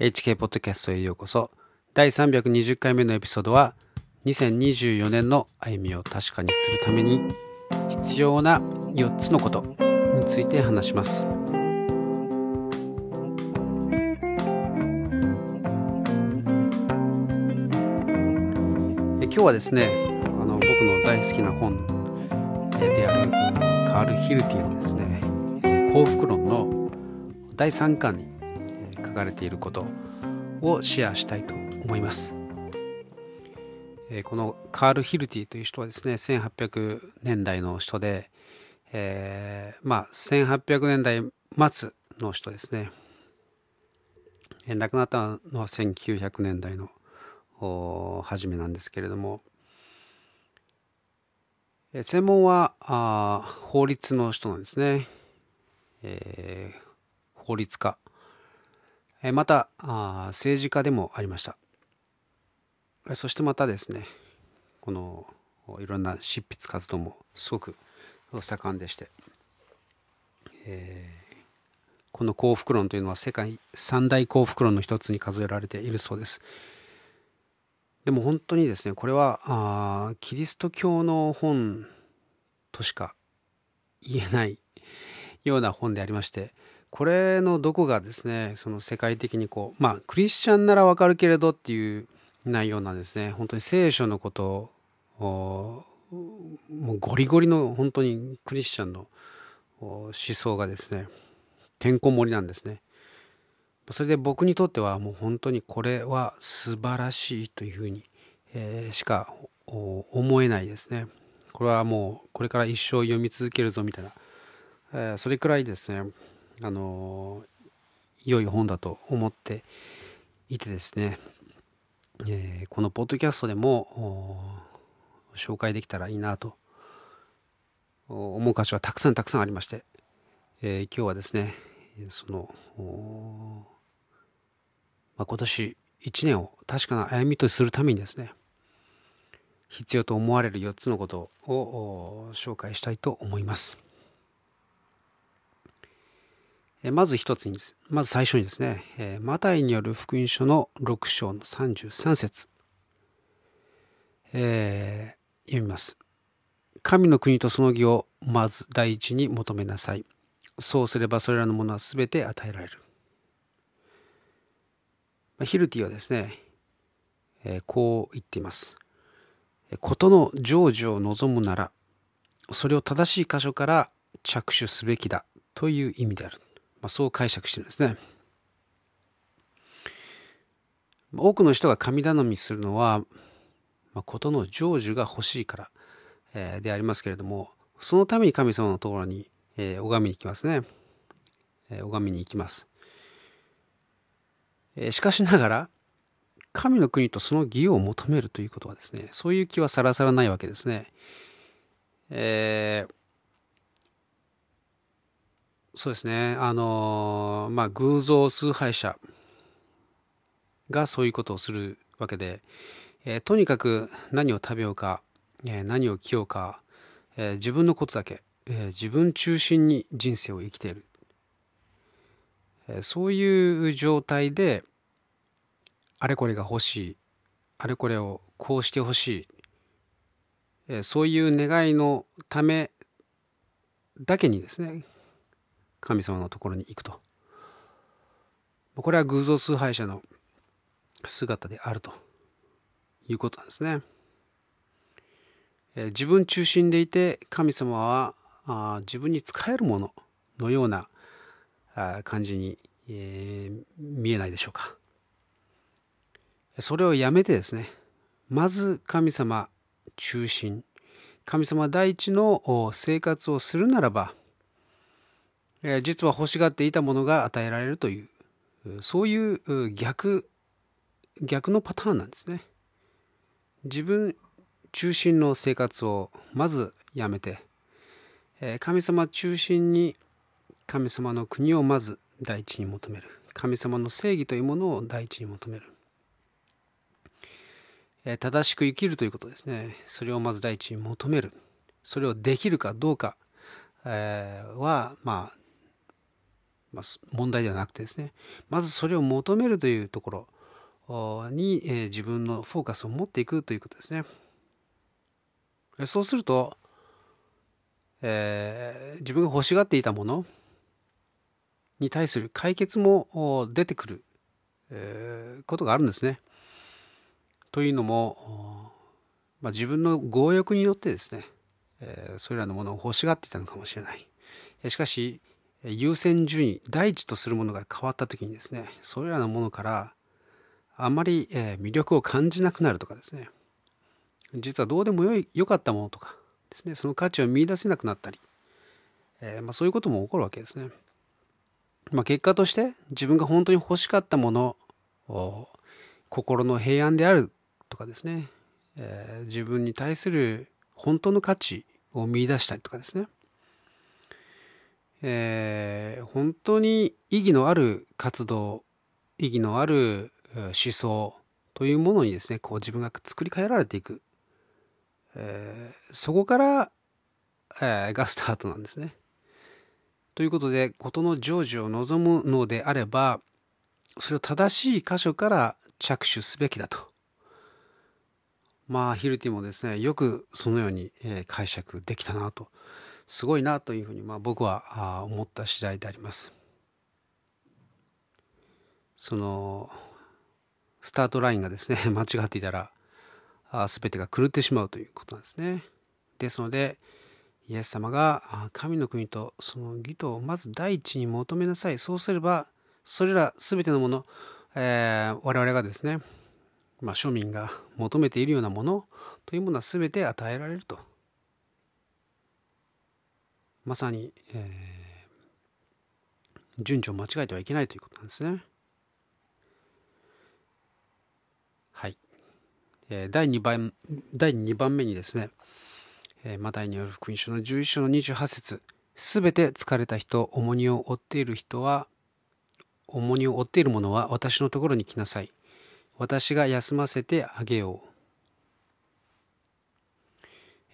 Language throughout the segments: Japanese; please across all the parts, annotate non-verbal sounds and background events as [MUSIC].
HK ポッドキャストへようこそ。第320回目のエピソードは2024年の歩みを確かにするために必要な4つのことについて話します。今日はですねあの僕の大好きな本であるカール・ヒルティのですね幸福論の第3巻に書かれていることをシェアしたいと思います。このカール・ヒルティという人はですね1800年代の人で、えー、まあ1800年代末の人ですね。亡くなったのは1900年代の初めなんですけれども。専門はあ法律の人なんですね、えー、法律家。また政治家でもありました。そしてまたですねこのいろんな執筆活動もすごく盛んでして、えー、この幸福論というのは世界三大幸福論の一つに数えられているそうです。でも本当にですねこれはあキリスト教の本としか言えないような本でありましてこれのどこがですねその世界的にこうまあクリスチャンならわかるけれどっていう内容なんですね。本当に聖書のことをもうゴリゴリの本当にクリスチャンの思想がですねてんこ盛りなんですね。それで僕にとってはもう本当にこれは素晴らしいというふうに、えー、しか思えないですね。これはもうこれから一生読み続けるぞみたいな、えー、それくらいですね。あの良い本だと思っていてですね、えー、このポッドキャストでも紹介できたらいいなと思う箇所はたくさんたくさんありまして、えー、今日はですねその、まあ、今年1年を確かな歩みとするためにですね必要と思われる4つのことを紹介したいと思います。まず一つにです、まず最初にですね、マタイによる福音書の6章の33節、えー、読みます。神の国とその義をまず第一に求めなさい。そうすればそれらのものは全て与えられる。ヒルティはですね、えこう言っています。事の成就を望むなら、それを正しい箇所から着手すべきだという意味である。まあ、そう解釈してるんですね。多くの人が神頼みするのは、まあ、ことの成就が欲しいから、えー、でありますけれども、そのために神様のところに、えー、拝みに行きますね。えー、拝みに行きます。え、しかしながら、神の国とその義を求めるということはですね、そういう気はさらさらないわけですね。えー、そうですね。あの、まあ、偶像崇拝者がそういうことをするわけで、えー、とにかく何を食べようか、えー、何を着ようか、えー、自分のことだけ、え自分中心に人生を生きている。えそういう状態で、あれこれが欲しい、あれこれをこうしてほしい、えそういう願いのためだけにですね、神様のところに行くと。これは偶像崇拝者の姿であるということなんですね。自分中心でいて神様は自分に使えるもののような感じに、えー、見えないでしょうか。それをやめてですね、まず神様中心、神様第一の生活をするならば、え実は欲しがっていたものが与えられるという。そういう逆逆のパターンなんですね。自分中心の生活をまずやめて神様中心に神様の国をまず第一に求める。神様の正義というものを第一に求める。正しく生きるということですね。それをまず第一に求める。それをできるかどうかはまあまあ、問題ではなくてですねまずそれを求めるというところに、えー、自分のフォーカスを持っていくということですねそうすると、えー、自分が欲しがっていたものに対する解決も出てくる、えー、ことがあるんですね。というのも、まあ、自分の強欲によってですね、えー、それらのものを欲しがっていたのかもしれない。しかし、優先順位、第一とするものが変わった時にですね、それらのものからあまり、魅力を感じなくなるとかですね、実はどうでもよい良かったものとかですね、その価値を見いだせなくなったり、え、まあ、そういうことも起こるわけですね。まあ、結果として自分が本当に欲しかったものを心の平安であるとかですね、え、自分に対する本当の価値を見出したりとかですね、えー、本当に意義のある活動意義のある思想というものにですねこう自分が作り変えられていく、えー、そこから、えー、がスタートなんですね。ということで事の成就を望むのであればそれを正しい箇所から着手すべきだと。まあヒルティもですねよくそのように解釈できたなとすごいなというふうにまあ僕は思った次第であります。そのスタートラインがですね [LAUGHS] 間違っていたら全てが狂ってしまうということなんですね。ですのでイエス様が神の国とその義とをまず第一に求めなさい。そうすれば、それら全てのもの、えー、我々がですね、まあ、庶民が求めているようなものというものは全て与えられると。まさに、えー、順序を間違えてはいけないということなんですね。はい。えー、第2番、第2番目にですね、えマタイによる福音書の11章の28節すべて疲れた人、重荷を負っている人は、重荷を負っている者は私のところに来なさい。私が休ませてあげよう。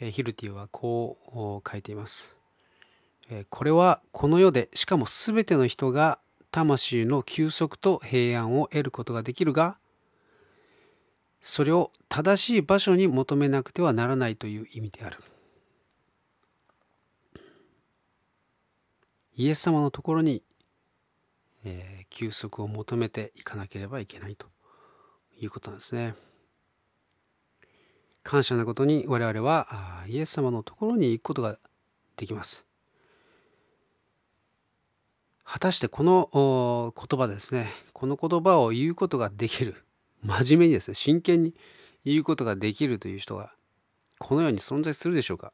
えヒルティはこう書いています。これはこの世で、しかもすべての人が魂の休息と平安を得ることができるが、それを正しい場所に求めなくてはならないという意味である。イエス様のところに、えー、休息を求めていかなければいけないということなんですね。感謝なことに我々はイエス様のところに行くことができます。果たしてこの言葉ですね、この言葉を言うことができる、真面目にですね、真剣に言うことができるという人がこのように存在するでしょうか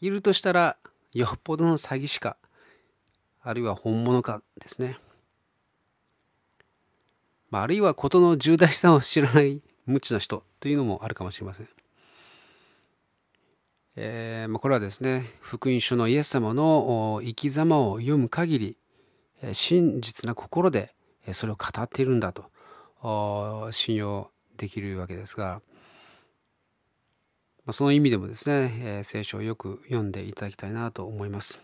いるとしたらよっぽどの詐欺師かあるいは本物かですね。まあ、あるいは事の重大さを知らない無知な人というのもあるかもしれません。えーまあ、これはですね、福音書のイエス様の生き様を読む限り、真実な心でそれを語っているんだと信用できるわけですが、その意味でもですね、聖書をよく読んでいただきたいなと思います。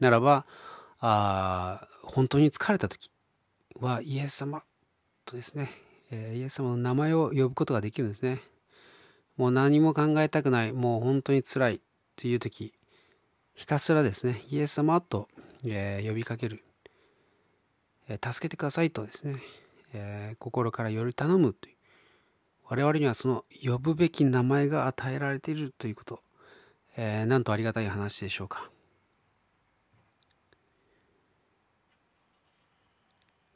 ならばあ本当に疲れた時はイエス様とですね、イエス様の名前を呼ぶことができるんですね。もう何も考えたくない、もう本当に辛いという時、ひたすらですね、イエス様と、え呼びかける、え助けてくださいとですね、え心からより頼むという。我々にはその呼ぶべき名前が与えられているということ、えー、なんとありがたい話でしょうか。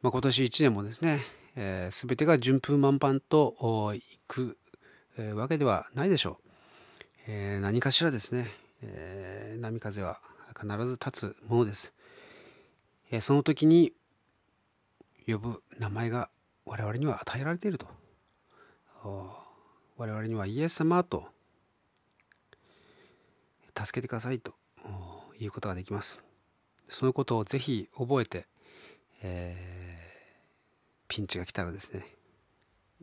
まあ、今年1年もですね、えー、全てが順風満帆といく、えー、わけではないでしょう。えー、何かしらですね、えー、波風は必ず立つものです。えー、その時に呼ぶ名前が我々には与えられていると。我々にはイエス様と助けてくださいということができます。そのことをぜひ覚えて、えーピンチが来たらですね、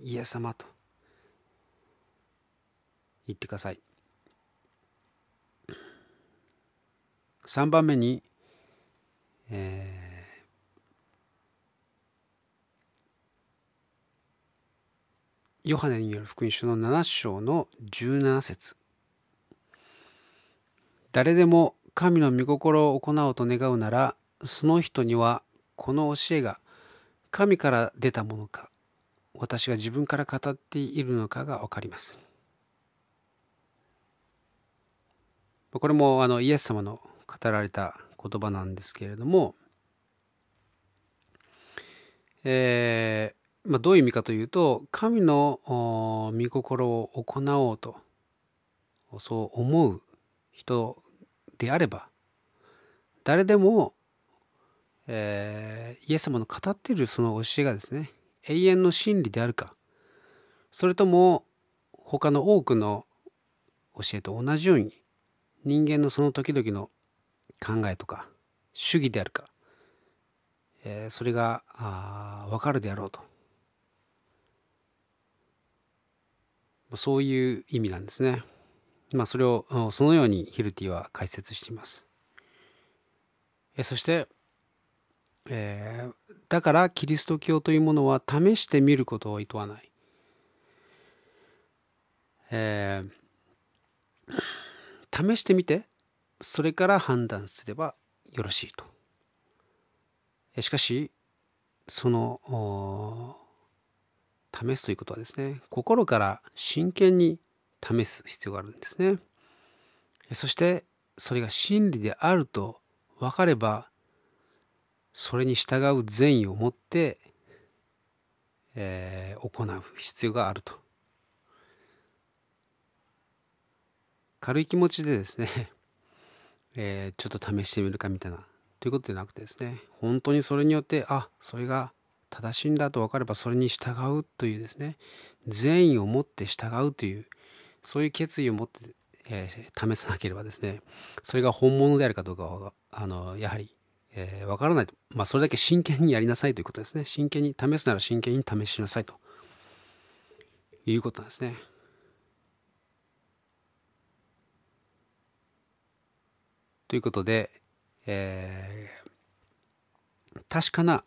イエス様と言ってください。3番目に、えー、ヨハネによる福音書の7章の17節誰でも神の御心を行おうと願うならその人にはこの教えが神から出たものか私が自分から語っているのかが分かります。これもあのイエス様の語られた言葉なんですけれども、えまあ、どういう意味かというと神の御心を行おうとそう思う人であれば誰でも、え、イエス様の語っているその教えがですね永遠の真理であるかそれとも他の多くの教えと同じように人間のその時々の考えとか主義であるか、えー、それが分かるであろうとそういう意味なんですね。まあ、それをそのようにヒルティは解説しています。えそして、えー、だからキリスト教というものは試してみることを厭わない。えー試してみてそれから判断すればよろしいと。しかしその試すということはですね心から真剣に試す必要があるんですね。そしてそれが真理であると分かればそれに従う善意を持って、えー、行う必要があると。軽い気持ちでですね、えー、ちょっと試してみるかみたいなということでなくてですね本当にそれによってあそれが正しいんだと分かればそれに従うというですね善意を持って従うというそういう決意を持って、えー、試さなければですねそれが本物であるかどうかはあのやはり、えー、分からないと。まあそれだけ真剣にやりなさいということですね。真剣に試すなら真剣に試しなさいと。いうことなんですね。ということで、えー、確かな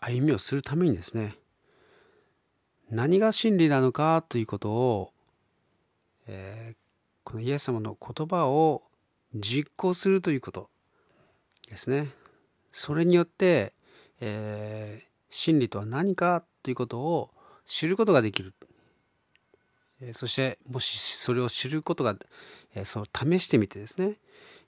歩みをするためにですね何が真理なのかということを、えー、このイエス様の言葉を実行するということですね。それによって、えー、真理とは何かということを知ることができる。そしてもしそれを知ることが、えその試してみてですね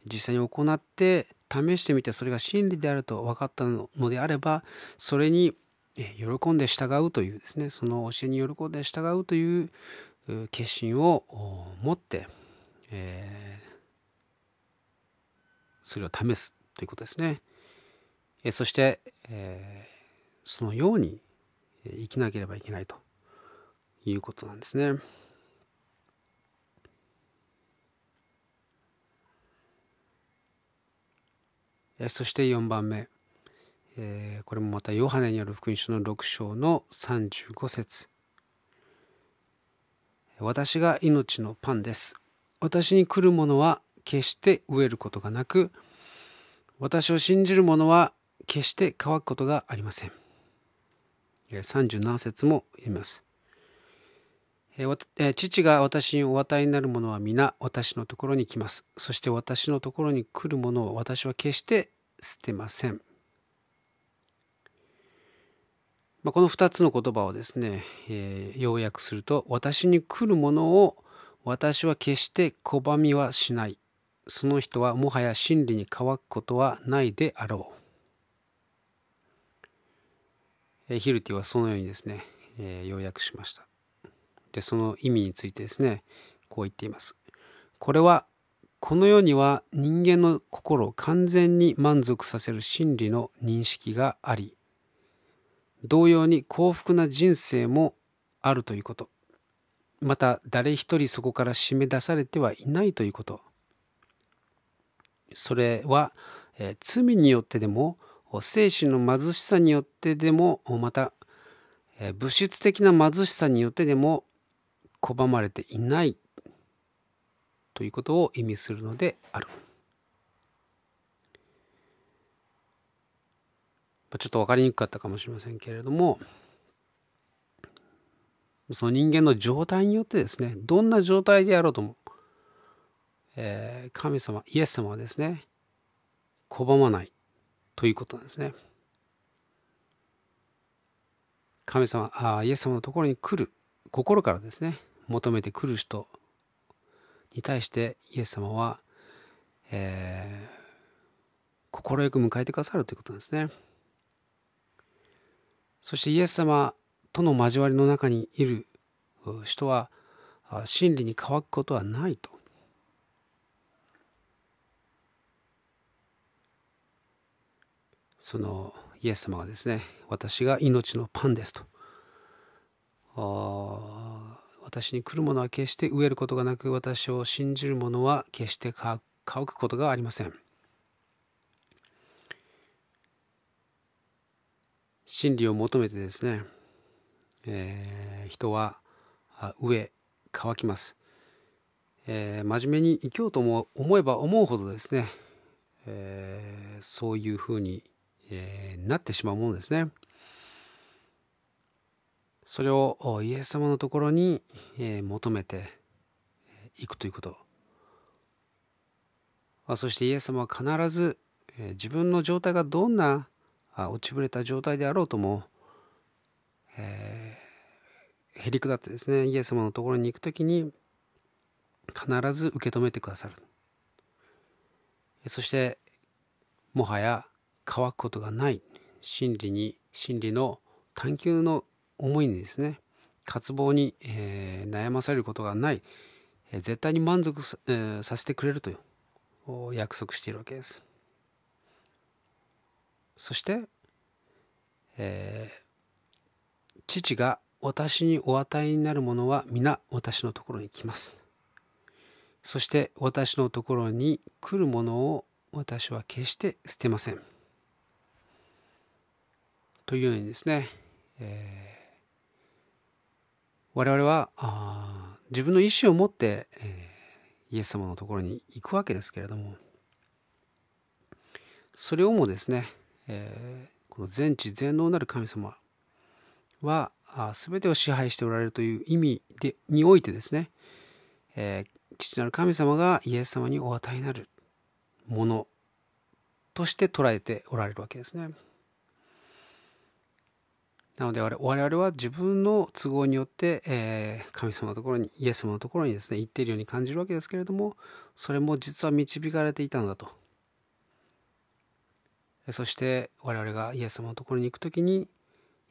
実際に行って試してみてそれが真理であると分かったのであればそれに喜んで従うというですねその教えに喜んで従うという決心を持って、えー、それを試すということですね。そして、えー、そのように生きなければいけないということなんですね。そして4番目、えー、これもまたヨハネによる福音書の6章の35節私が命のパンです。私に来るものは決して飢えることがなく、私を信じる者は決して乾くことがありません。37節も読みます。父が私にお与えになるものは皆私のところに来ます。そして私のところに来るものを私は決して捨てません。まあ、この2つの言葉をですね、えー、要約すると私に来るものを私は決して拒みはしない。その人はもはや真理に乾くことはないであろう。え、ヒルティはそのようにですね、えー、要約しました。でその意味についてですねこう言っています。これはこの世には人間の心を完全に満足させる真理の認識があり同様に幸福な人生もあるということ。また誰一人そこから締め出されてはいないということ。それは、え罪によってでも精神の貧しさによってでもまた、え物質的な貧しさによってでも拒まれていないということを意味するのである。ちょっと分かりにくかったかもしれませんけれどもその人間の状態によってですねどんな状態であろうとも、えー、神様イエス様はですね拒まないということなんですね神様あイエス様のところに来る心からですね求めてくる人に対してイエス様は、えー、快く迎えてくださるということなんですね。そしてイエス様との交わりの中にいる人は真理に乾くことはないと。そのイエス様がですね私が命のパンですと私に来るものは決して飢えることがなく私を信じる者は決して乾くことがありません。真理を求めてですね、えー、人は飢え乾きます、えー、真面目に生きようと思思えば思うほどですね、えー、そういうふうに、えー、なってしまうものですね。それをイエス様のところに求めていくということ。そしてイエス様は必ず自分の状態がどんな落ちぶれた状態であろうとも、えー、へりくだってですねイエス様のところに行く時に必ず受け止めてくださる。そしてもはや乾くことがない真理に真理の探求の思いにですね渇望に、えー、悩まされることがない、えー、絶対に満足さ,、えー、させてくれると約束しているわけです。そして、えー、父が私にお与えになるものは皆私のところに来ます。そして私のところに来るものを私は決して捨てません。というようにですね、えー我々はあ自分の意思を持って、えー、イエス様のところに行くわけですけれどもそれをもですね、えー、この全知全能なる神様はあ全てを支配しておられるという意味でにおいてですね、えー、父なる神様がイエス様にお与えになるものとして捉えておられるわけですね。なので我々は自分の都合によって、えー、神様のところにイエス様のところにですね行っているように感じるわけですけれどもそれも実は導かれていたのだとそして我々がイエス様のところに行く時に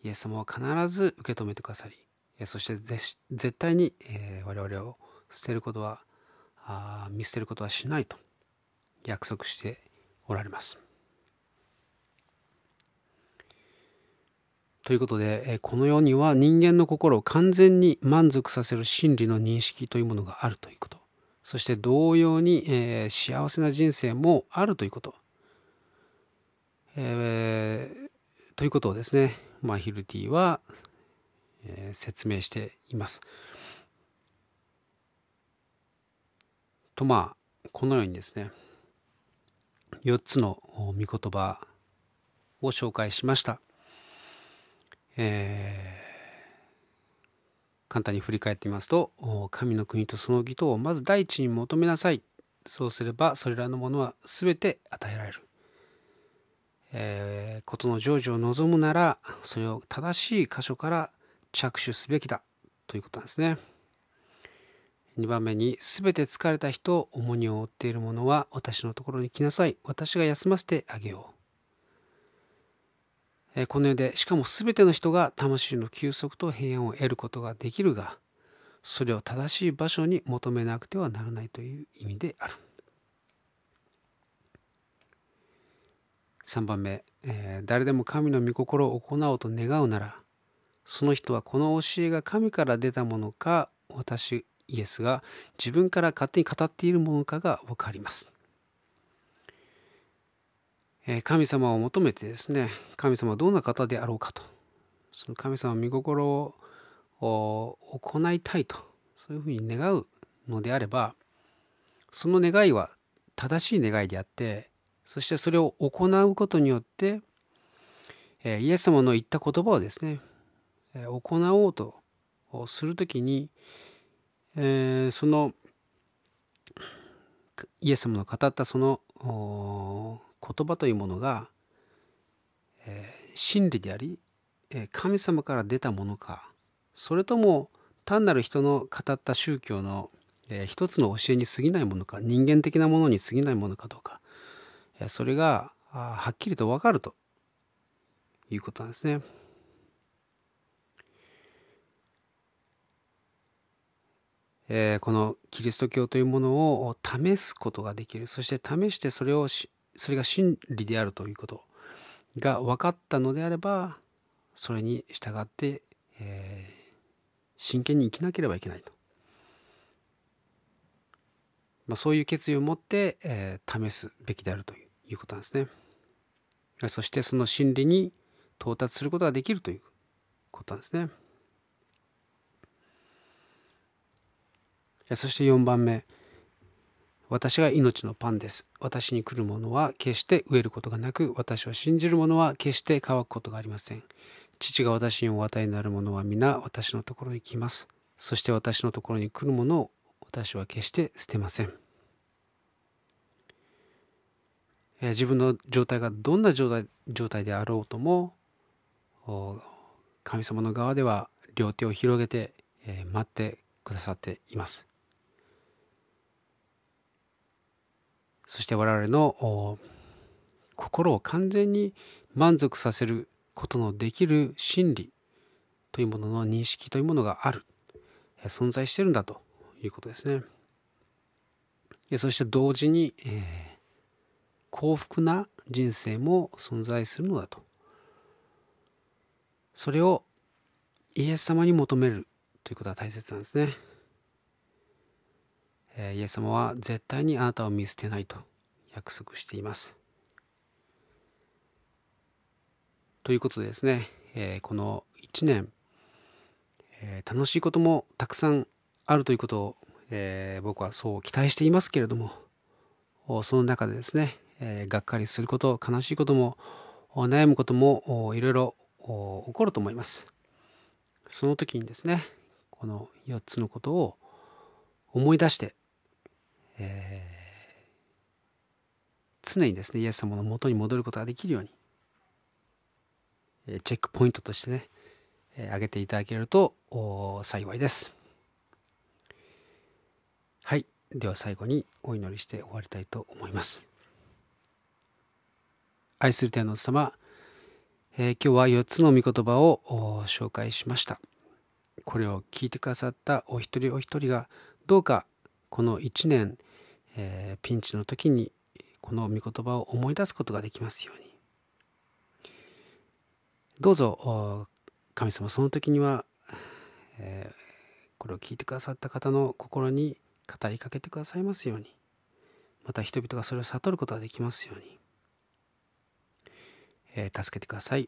イエス様は必ず受け止めてくださりそして絶対に、えー、我々を捨てることはあ見捨てることはしないと約束しておられます。ということで、この世には人間の心を完全に満足させる真理の認識というものがあるということ。そして同様に、えー、幸せな人生もあるということ。えー、ということをですね、まあ、ヒルティは、えー、説明しています。とまあこのようにですね4つの御言葉を紹介しました。えー、簡単に振り返ってみますと神の国とその義とをまず第一に求めなさい。そうすればそれらのものは全て与えられる、えー、ことの成就を望むならそれを正しい箇所から着手すべきだ。ということなんですね。2番目に全て疲れた人重荷を負っている者は私のところに来なさい。私が休ませてあげよう。この世でしかも全ての人が魂の休息と平安を得ることができるがそれを正しい場所に求めなくてはならないという意味である。3番目、えー、誰でも神の御心を行おうと願うならその人はこの教えが神から出たものか私イエスが自分から勝手に語っているものかが分かります。神様を求めてですね神様はどんな方であろうかと。その神様の御心を行いたいと。そういうふうに願うのであればその願いは正しい願いであってそしてそれを行うことによってイエス様の言った言葉をですね、行おうとするときに、そのイエス様の語ったその言葉というものが、えー、真理であり、えー、神様から出たものかそれとも単なる人の語った宗教の、えー、一つの教えに過ぎないものか人間的なものに過ぎないものかどうか、えー、それがはっきりと分かるということなんですね。えー、このキリスト教というものを試すことができるそして試してそれをしそれが真理であるということが分かったのであればそれに従って、えー、真剣に生きなければいけないと、まあ、そういう決意を持って、えー、試すべきであるということなんですね。そしてその真理に到達することができるということなんですね。そして4番目。私が命のパンです。私に来るものは決して飢えることがなく私を信じる者は決して乾くことがありません。父が私にお与えになるものは皆私のところに来ます。そして私のところに来るものを私は決して捨てません。自分の状態がどんな状態状態であろうとも神様の側では両手を広げて待ってくださっています。そして我々の心を完全に満足させることのできる真理というものの認識というものがある。存在してるんだということですね。そして同時に、えー、幸福な人生も存在するのだと。それをイエス様に求めるということが大切なんですね。イエス様は絶対にあなたを見捨てないと約束しています。ということでですね、えこの1年、え楽しいこともたくさんあるということを、え僕はそう期待していますけれどもその中でですね、えがっかりすること悲しいことも悩むこともいろいろ起こると思います。その時にですねこの4つのことを思い出してえー、常にですねイエス様の元に戻ることができるように、えチェックポイントとしてね、えー、挙げていただけると幸いです。はい。では最後にお祈りして終わりたいと思います。愛する天皇様、えー、今日は4つの御言葉を紹介しました。これを聞いてくださったお一人お一人がどうかこの1年、えー、ピンチの時にこの御言葉を思い出すことができますように。どうぞ神様その時には、えー、これを聞いてくださった方の心に語りかけてくださいますように。また人々がそれを悟ることができますように、えー、助けてください。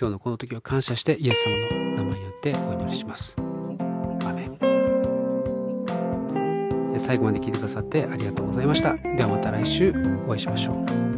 今日のこの時を感謝してイエス様の名前によってお祈りします。最後まで聞いてくださってありがとうございました。ではまた来週お会いしましょう。